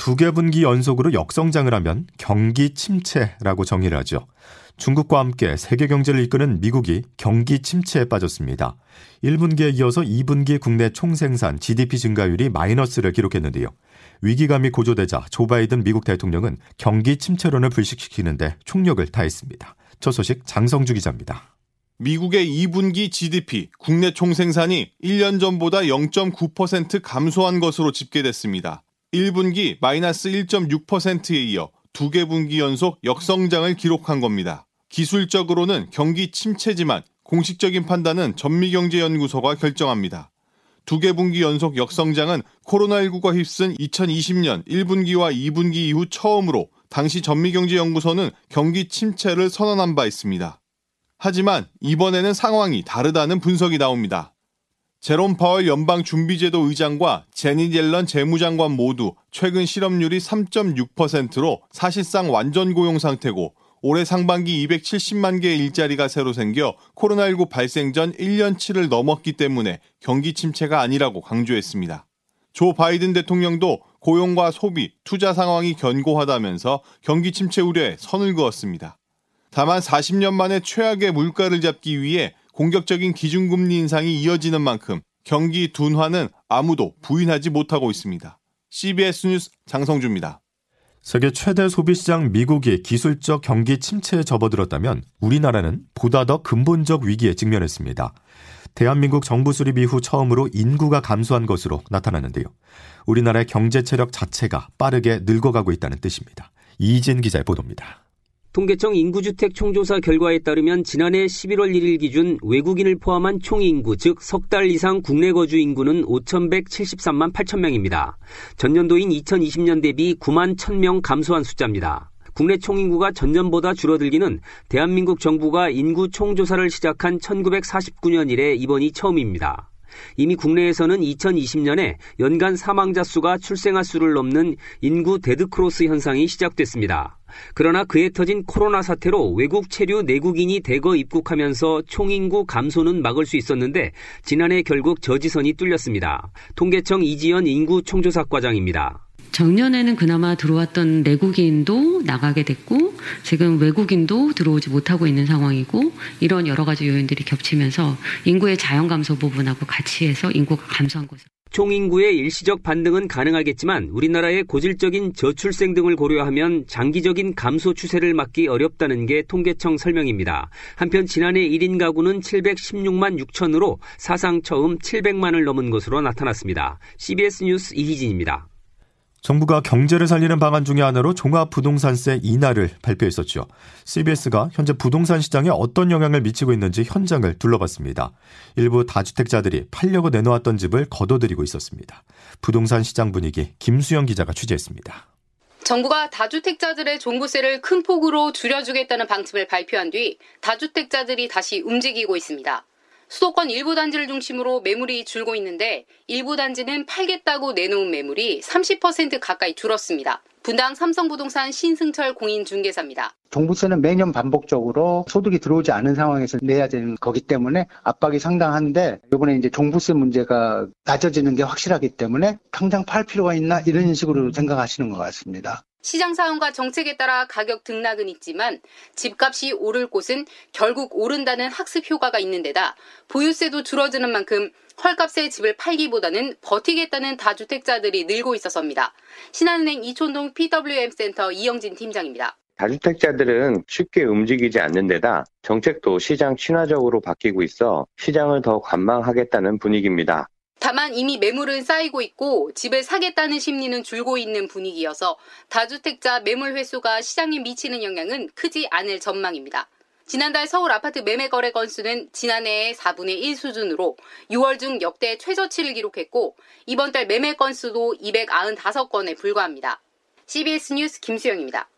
두 개 분기 연속으로 역성장을 하면 경기 침체라고 정의를 하죠. 중국과 함께 세계 경제를 이끄는 미국이 경기 침체에 빠졌습니다. 1분기에 이어서 2분기 국내 총생산 GDP 증가율이 마이너스를 기록했는데요. 위기감이 고조되자 조 바이든 미국 대통령은 경기 침체론을 불식시키는데 총력을 다했습니다. 저 소식 장성주 기자입니다. 미국의 2분기 GDP 국내 총생산이 1년 전보다 0.9% 감소한 것으로 집계됐습니다. 1분기 마이너스 1.6%에 이어 두 개 분기 연속 역성장을 기록한 겁니다. 기술적으로는 경기 침체지만 공식적인 판단은 전미경제연구소가 결정합니다. 두 개 분기 연속 역성장은 코로나19가 휩쓴 2020년 1분기와 2분기 이후 처음으로 당시 전미경제연구소는 경기 침체를 선언한 바 있습니다. 하지만 이번에는 상황이 다르다는 분석이 나옵니다. 제롬 파월 연방 준비제도 의장과 제니 옐런 재무장관 모두 최근 실업률이 3.6%로 사실상 완전 고용 상태고 올해 상반기 270만 개의 일자리가 새로 생겨 코로나19 발생 전 1년치를 넘었기 때문에 경기 침체가 아니라고 강조했습니다. 조 바이든 대통령도 고용과 소비, 투자 상황이 견고하다면서 경기 침체 우려에 선을 그었습니다. 다만 40년 만에 최악의 물가를 잡기 위해 공격적인 기준금리 인상이 이어지는 만큼 경기 둔화는 아무도 부인하지 못하고 있습니다. CBS 뉴스 장성주입니다. 세계 최대 소비시장 미국이 기술적 경기 침체에 접어들었다면 우리나라는 보다 더 근본적 위기에 직면했습니다. 대한민국 정부 수립 이후 처음으로 인구가 감소한 것으로 나타났는데요. 우리나라의 경제 체력 자체가 빠르게 늙어가고 있다는 뜻입니다. 이진 기자의 보도입니다. 통계청 인구주택 총조사 결과에 따르면 지난해 11월 1일 기준 외국인을 포함한 총 인구, 즉 석 달 이상 국내 거주 인구는 5,173만 8천 명입니다. 전년도인 2020년 대비 9만 1,000명 감소한 숫자입니다. 국내 총인구가 전년보다 줄어들기는 대한민국 정부가 인구 총조사를 시작한 1949년 이래 이번이 처음입니다. 이미 국내에서는 2020년에 연간 사망자 수가 출생아 수를 넘는 인구 데드크로스 현상이 시작됐습니다. 그러나 그에 터진 코로나 사태로 외국 체류 내국인이 대거 입국하면서 총인구 감소는 막을 수 있었는데 지난해 결국 저지선이 뚫렸습니다. 통계청 이지연 인구 총조사과장입니다. 작년에는 그나마 들어왔던 내국인도 나가게 됐고 지금 외국인도 들어오지 못하고 있는 상황이고 이런 여러 가지 요인들이 겹치면서 인구의 자연 감소 부분하고 같이 해서 인구가 감소한 것으로 총인구의 일시적 반등은 가능하겠지만 우리나라의 고질적인 저출생 등을 고려하면 장기적인 감소 추세를 막기 어렵다는 게 통계청 설명입니다. 한편 지난해 1인 가구는 716만 6천으로 사상 처음 700만을 넘은 것으로 나타났습니다. CBS 뉴스 이희진입니다. 정부가 경제를 살리는 방안 중의 하나로 종합부동산세 인하를 발표했었죠. CBS가 현재 부동산 시장에 어떤 영향을 미치고 있는지 현장을 둘러봤습니다. 일부 다주택자들이 팔려고 내놓았던 집을 거둬들이고 있었습니다. 부동산 시장 분위기 김수영 기자가 취재했습니다. 정부가 다주택자들의 종부세를 큰 폭으로 줄여주겠다는 방침을 발표한 뒤 다주택자들이 다시 움직이고 있습니다. 수도권 일부 단지를 중심으로 매물이 줄고 있는데 일부 단지는 팔겠다고 내놓은 매물이 30% 가까이 줄었습니다. 분당 삼성부동산 신승철 공인중개사입니다. 종부세는 매년 반복적으로 소득이 들어오지 않은 상황에서 내야 되는 거기 때문에 압박이 상당한데 이번에 이제 종부세 문제가 낮아지는 게 확실하기 때문에 당장 팔 필요가 있나 이런 식으로 생각하시는 것 같습니다. 시장 상황과 정책에 따라 가격 등락은 있지만 집값이 오를 곳은 결국 오른다는 학습 효과가 있는 데다 보유세도 줄어드는 만큼 헐값에 집을 팔기보다는 버티겠다는 다주택자들이 늘고 있어서입니다. 신한은행 이촌동 PWM 센터 이영진 팀장입니다. 다주택자들은 쉽게 움직이지 않는 데다 정책도 시장 친화적으로 바뀌고 있어 시장을 더 관망하겠다는 분위기입니다. 다만 이미 매물은 쌓이고 있고 집을 사겠다는 심리는 줄고 있는 분위기여서 다주택자 매물 회수가 시장에 미치는 영향은 크지 않을 전망입니다. 지난달 서울 아파트 매매 거래 건수는 지난해의 4분의 1 수준으로 6월 중 역대 최저치를 기록했고 이번 달 매매 건수도 295건에 불과합니다. CBS 뉴스 김수영입니다.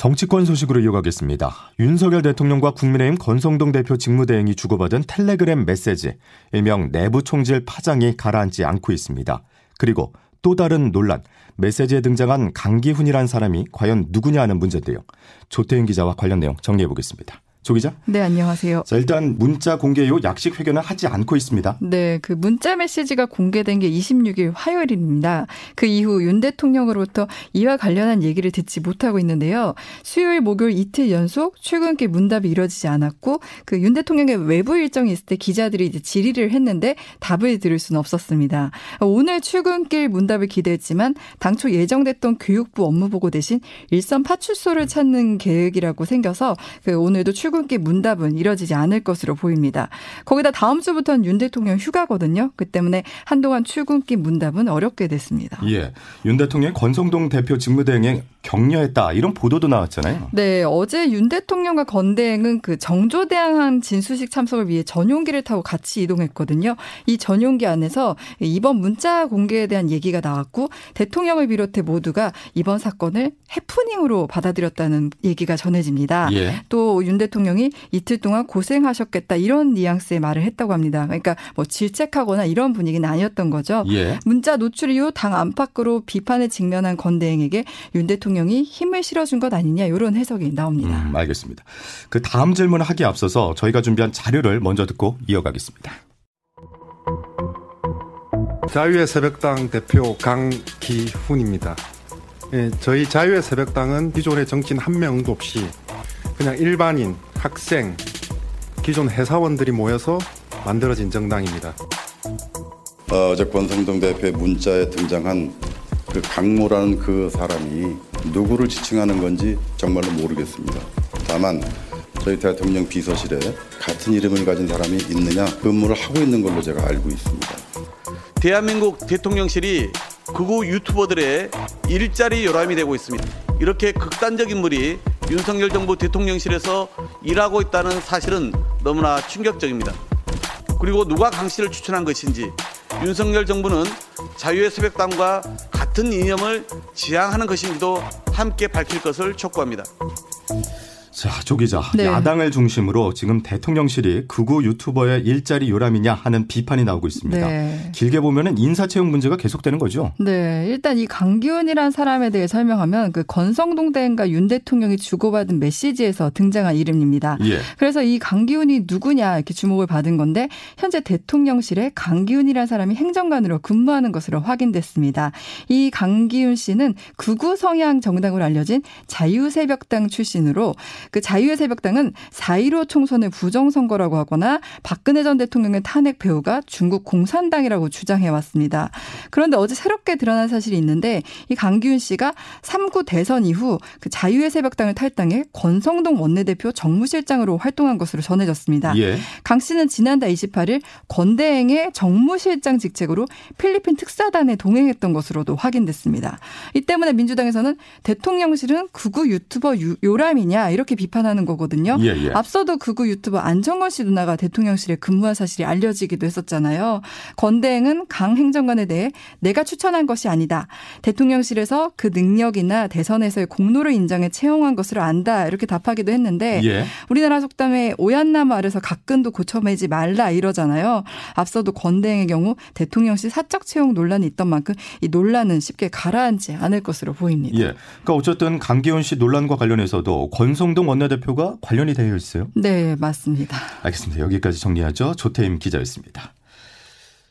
정치권 소식으로 이어가겠습니다. 윤석열 대통령과 국민의힘 권성동 대표 직무대행이 주고받은 텔레그램 메시지, 일명 내부 총질 파장이 가라앉지 않고 있습니다. 그리고 또 다른 논란, 메시지에 등장한 강기훈이란 사람이 과연 누구냐 하는 문제인데요. 조태윤 기자와 관련 내용 정리해 보겠습니다. 조 기자? 네, 안녕하세요. 자, 일단 문자 공개 이후 약식 회견을 하지 않고 있습니다. 네, 그 문자 메시지가 공개된 게 26일 화요일입니다. 그 이후 윤 대통령으로부터 이와 관련한 얘기를 듣지 못하고 있는데요. 수요일, 목요일 이틀 연속 출근길 문답이 이뤄지지 않았고 그 윤 대통령의 외부 일정이 있을 때 기자들이 이제 질의를 했는데 답을 들을 수는 없었습니다. 오늘 출근길 문답을 기대했지만 당초 예정됐던 교육부 업무보고 대신 일선 파출소를 찾는 계획이라고 생겨서 그 오늘도 출 출근길 문답은 이뤄지지 않을 것으로 보입니다. 거기다 다음 주부터는 윤 대통령 휴가거든요. 그 때문에 한동안 출근길 문답은 어렵게 됐습니다. 예. 윤 대통령 권성동 대표 직무대행에 격려했다 이런 보도도 나왔잖아요. 네, 어제 윤 대통령과 건대행은 그 정조대항한 진수식 참석을 위해 전용기를 타고 같이 이동했거든요. 이 전용기 안에서 이번 문자 공개에 대한 얘기가 나왔고 대통령을 비롯해 모두가 이번 사건을 해프닝으로 받아들였다는 얘기가 전해집니다. 예. 또윤 대통령 대통령이 이틀 동안 고생하셨겠다 이런 뉘앙스의 말을 했다고 합니다. 그러니까 뭐 질책하거나 이런 분위기는 아니었던 거죠. 예. 문자 노출 이후 당 안팎으로 비판에 직면한 건 대행에게 윤 대통령이 힘을 실어준 것 아니냐 이런 해석이 나옵니다. 음, 알겠습니다. 그 다음 질문을 하기 앞서서 저희가 준비한 자료를 먼저 듣고 이어가겠습니다. 자유의 새벽당 대표 강기훈입니다. 예, 저희 자유의 새벽당은 기존의 정치인 한 명도 없이 그냥 일반인, 학생, 기존 회사원들이 모여서 만들어진 정당입니다. 어, 제 권성동 대표의 문자에 등장한 그 강모라는 그 사람이 누구를 지칭하는 건지 정말로 모르겠습니다. 다만 저희 대통령 비서실에 같은 이름을 가진 사람이 있느냐 근무를 하고 있는 걸로 제가 알고 있습니다. 대한민국 대통령실이 극우 유튜버들의 일자리 요람이 되고 있습니다. 이렇게 극단적 인 물이 윤석열 정부 대통령실에서 일하고 있다는 사실은 너무나 충격적입니다. 그리고 누가 강 씨를 추천한 것인지 윤석열 정부는 자유의 새벽당과 같은 이념을 지향하는 것인지도 함께 밝힐 것을 촉구합니다. 자, 조 기자. 네. 야당을 중심으로 지금 대통령실이 극우 유튜버의 일자리 요람이냐 하는 비판이 나오고 있습니다. 네. 길게 보면은 인사 채용 문제가 계속되는 거죠. 네. 일단 이 강기훈이라는 사람에 대해 설명하면 그 건성동 대행과 윤 대통령이 주고받은 메시지에서 등장한 이름입니다. 예. 그래서 이 강기훈이 누구냐 이렇게 주목을 받은 건데 현재 대통령실에 강기훈이라는 사람이 행정관으로 근무하는 것으로 확인됐습니다. 이 강기훈 씨는 극우 성향 정당으로 알려진 자유새벽당 출신으로 그 자유의 새벽당은 4.15 총선을 부정선거라고 하거나 박근혜 전 대통령의 탄핵 배후가 중국 공산당이라고 주장해 왔습니다. 그런데 어제 새롭게 드러난 사실이 있는데 이 강기훈 씨가 3구 대선 이후 그 자유의 새벽당을 탈당해 권성동 원내대표 정무실장으로 활동한 것으로 전해졌습니다. 예. 강 씨는 지난달 28일 권대행의 정무실장 직책으로 필리핀 특사단에 동행했던 것으로도 확인됐습니다. 이 때문에 민주당에서는 대통령실은 극우 유튜버 요람이냐 이렇게 비판하는 거거든요. 예, 예. 앞서도 극우 유튜버 안정건 씨 누나가 대통령실에 근무한 사실이 알려지기도 했었잖아요. 건대행은 강 행정관에 대해 내가 추천한 것이 아니다. 대통령실에서 그 능력이나 대선에서의 공로를 인정해 채용한 것으로 안다. 이렇게 답하기도 했는데 예. 우리나라 속담에 오얏나무 아래서 가끈도 고쳐매지 말라 이러잖아요. 앞서도 건대행의 경우 대통령실 사적 채용 논란이 있던 만큼 이 논란은 쉽게 가라앉지 않을 것으로 보입니다. 예. 그러니까 어쨌든 강기훈 씨 논란과 관련해서도 권성동 원내대표가 관련이 되어 있어요? 네, 맞습니다. 알겠습니다. 여기까지 정리하죠. 조태임 기자였습니다.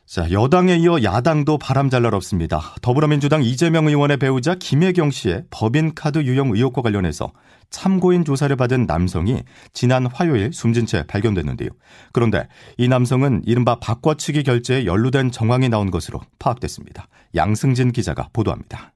자, 여당에 이어 야당도 바람 잘 날 없습니다. 더불어민주당 이재명 의원의 배우자 김혜경 씨의 법인카드 유용 의혹과 관련해서 참고인 조사를 받은 남성이 지난 화요일 숨진 채 발견됐는데요. 그런데 이 남성은 이른바 바꿔치기 결제에 연루된 정황이 나온 것으로 파악됐습니다. 양승진 기자가 보도합니다.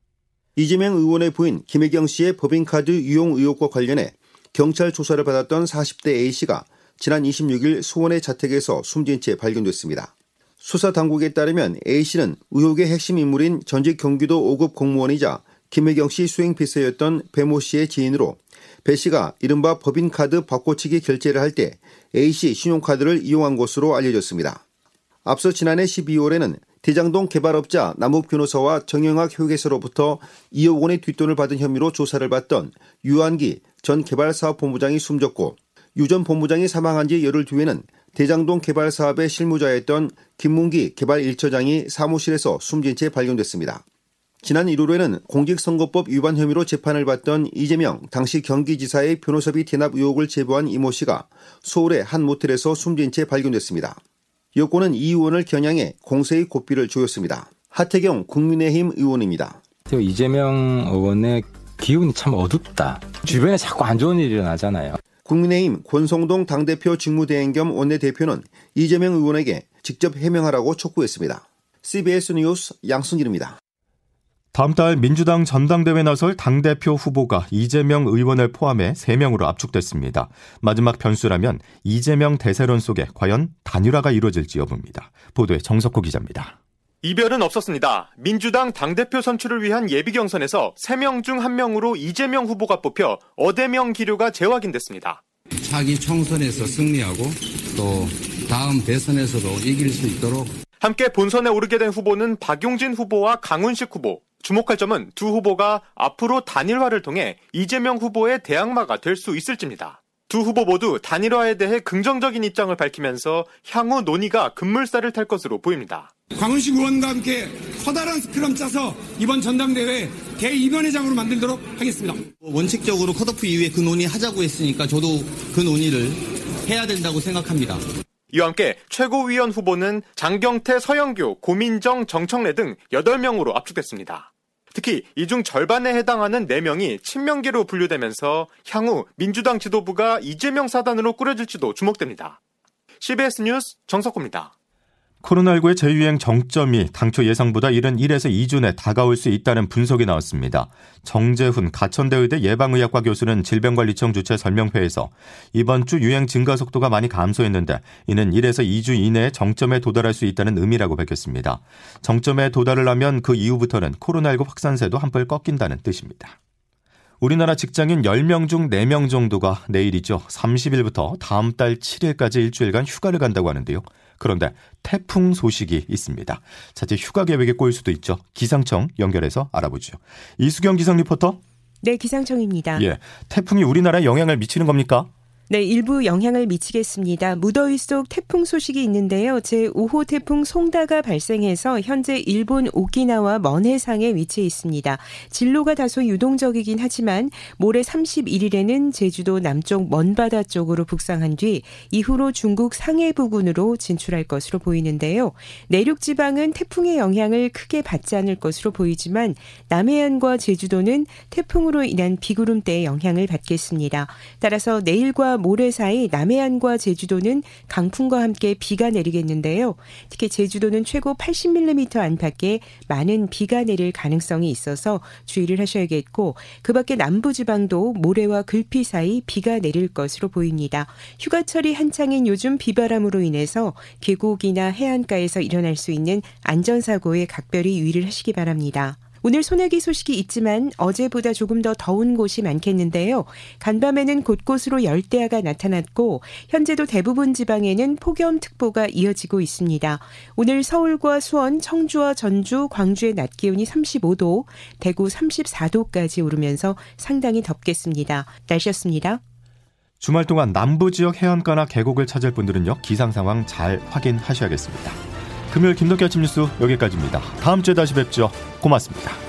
이재명 의원의 부인 김혜경 씨의 법인카드 유용 의혹과 관련해 경찰 조사를 받았던 40대 A씨가 지난 26일 수원의 자택에서 숨진 채 발견됐습니다. 수사 당국에 따르면 A씨는 의혹의 핵심 인물인 전직 경기도 5급 공무원이자 김혜경 씨 수행피서였던 배모 씨의 지인으로 배 씨가 이른바 법인카드 바꿔치기 결제를 할 때 A씨 신용카드를 이용한 것으로 알려졌습니다. 앞서 지난해 12월에는 대장동 개발업자 남욱 변호사와 정영학 회계사로부터 2억 원의 뒷돈을 받은 혐의로 조사를 받던 유한기 전 개발사업본부장이 숨졌고 유 전 본부장이 사망한 지 열흘 뒤에는 대장동 개발 사업의 실무자였던 김문기 개발 1처장이 사무실에서 숨진 채 발견됐습니다. 지난 1월에는 공직선거법 위반 혐의로 재판을 받던 이재명 당시 경기지사의 변호사비 대납 의혹을 제보한 이모 씨가 서울의 한 모텔에서 숨진 채 발견됐습니다. 여권은 이 의원을 겨냥해 공세의 고삐를 조였습니다. 하태경 국민의힘 의원입니다. 이재명 의원의 기운이 참 어둡다. 주변에 자꾸 안 좋은 일이 일어나잖아요. 국민의힘 권성동 당대표 직무대행 겸 원내대표는 이재명 의원에게 직접 해명하라고 촉구했습니다. CBS 뉴스 양승길입니다. 다음 달 민주당 전당대회 나설 당대표 후보가 이재명 의원을 포함해 3명으로 압축됐습니다. 마지막 변수라면 이재명 대세론 속에 과연 단일화가 이루어질지 여부입니다. 보도에 정석호 기자입니다. 이별은 없었습니다. 민주당 당대표 선출을 위한 예비 경선에서 3명 중 1명으로 이재명 후보가 뽑혀 어대명 기류가 재확인됐습니다. 차기 총선에서 승리하고 또 다음 대선에서도 이길 수 있도록 함께 본선에 오르게 된 후보는 박용진 후보와 강훈식 후보, 주목할 점은 두 후보가 앞으로 단일화를 통해 이재명 후보의 대항마가 될 수 있을지입니다. 두 후보 모두 단일화에 대해 긍정적인 입장을 밝히면서 향후 논의가 급물살을 탈 것으로 보입니다. 광훈식 의원과 함께 커다란 스크럼 짜서 이번 전당대회 대이변회장으로 만들도록 하겠습니다. 원칙적으로 컷오프 이후에 그 논의 하자고 했으니까 저도 그 논의를 해야 된다고 생각합니다. 이와 함께 최고위원 후보는 장경태, 서영교, 고민정, 정청래 등 8명으로 압축됐습니다. 특히 이 중 절반에 해당하는 4명이 친명계로 분류되면서 향후 민주당 지도부가 이재명 사단으로 꾸려질지도 주목됩니다. CBS 뉴스 정석호입니다. 코로나19의 재유행 정점이 당초 예상보다 이른 1에서 2주 내 다가올 수 있다는 분석이 나왔습니다. 정재훈 가천대의대 예방의학과 교수는 질병관리청 주최 설명회에서 이번 주 유행 증가 속도가 많이 감소했는데 이는 1에서 2주 이내에 정점에 도달할 수 있다는 의미라고 밝혔습니다. 정점에 도달을 하면 그 이후부터는 코로나19 확산세도 한풀 꺾인다는 뜻입니다. 우리나라 직장인 10명 중 4명 정도가 내일이죠. 30일부터 다음 달 7일까지 일주일간 휴가를 간다고 하는데요. 그런데 태풍 소식이 있습니다. 자칫 휴가 계획에 꼬일 수도 있죠. 기상청 연결해서 알아보죠. 이수경 기상 리포터. 네, 기상청입니다. 예. 태풍이 우리나라에 영향을 미치는 겁니까? 네, 일부 영향을 미치겠습니다. 무더위 속 태풍 소식이 있는데요. 제5호 태풍 송다가 발생해서 현재 일본 오키나와 먼 해상에 위치해 있습니다. 진로가 다소 유동적이긴 하지만 모레 31일에는 제주도 남쪽 먼바다 쪽으로 북상한 뒤 이후로 중국 상해 부근으로 진출할 것으로 보이는데요. 내륙 지방은 태풍의 영향을 크게 받지 않을 것으로 보이지만 남해안과 제주도는 태풍으로 인한 비구름대의 영향을 받겠습니다. 따라서 모레 사이 남해안과 제주도는 강풍과 함께 비가 내리겠는데요. 특히 제주도는 최고 80mm 안팎의 많은 비가 내릴 가능성이 있어서 주의를 하셔야겠고 그 밖에 남부 지방도 모레와 글피 사이 비가 내릴 것으로 보입니다. 휴가철이 한창인 요즘 비바람으로 인해서 계곡이나 해안가에서 일어날 수 있는 안전사고에 각별히 유의를 하시기 바랍니다. 오늘 소나기 소식이 있지만 어제보다 조금 더 더운 곳이 많겠는데요. 간밤에는 곳곳으로 열대야가 나타났고 현재도 대부분 지방에는 폭염특보가 이어지고 있습니다. 오늘 서울과 수원, 청주와 전주, 광주의 낮 기온이 35도, 대구 34도까지 오르면서 상당히 덥겠습니다. 날씨였습니다. 주말 동안 남부 지역 해안가나 계곡을 찾을 분들은요 기상 상황 잘 확인하셔야겠습니다. 금요일 김덕기 아침 뉴스 여기까지입니다. 다음 주에 다시 뵙죠. 고맙습니다.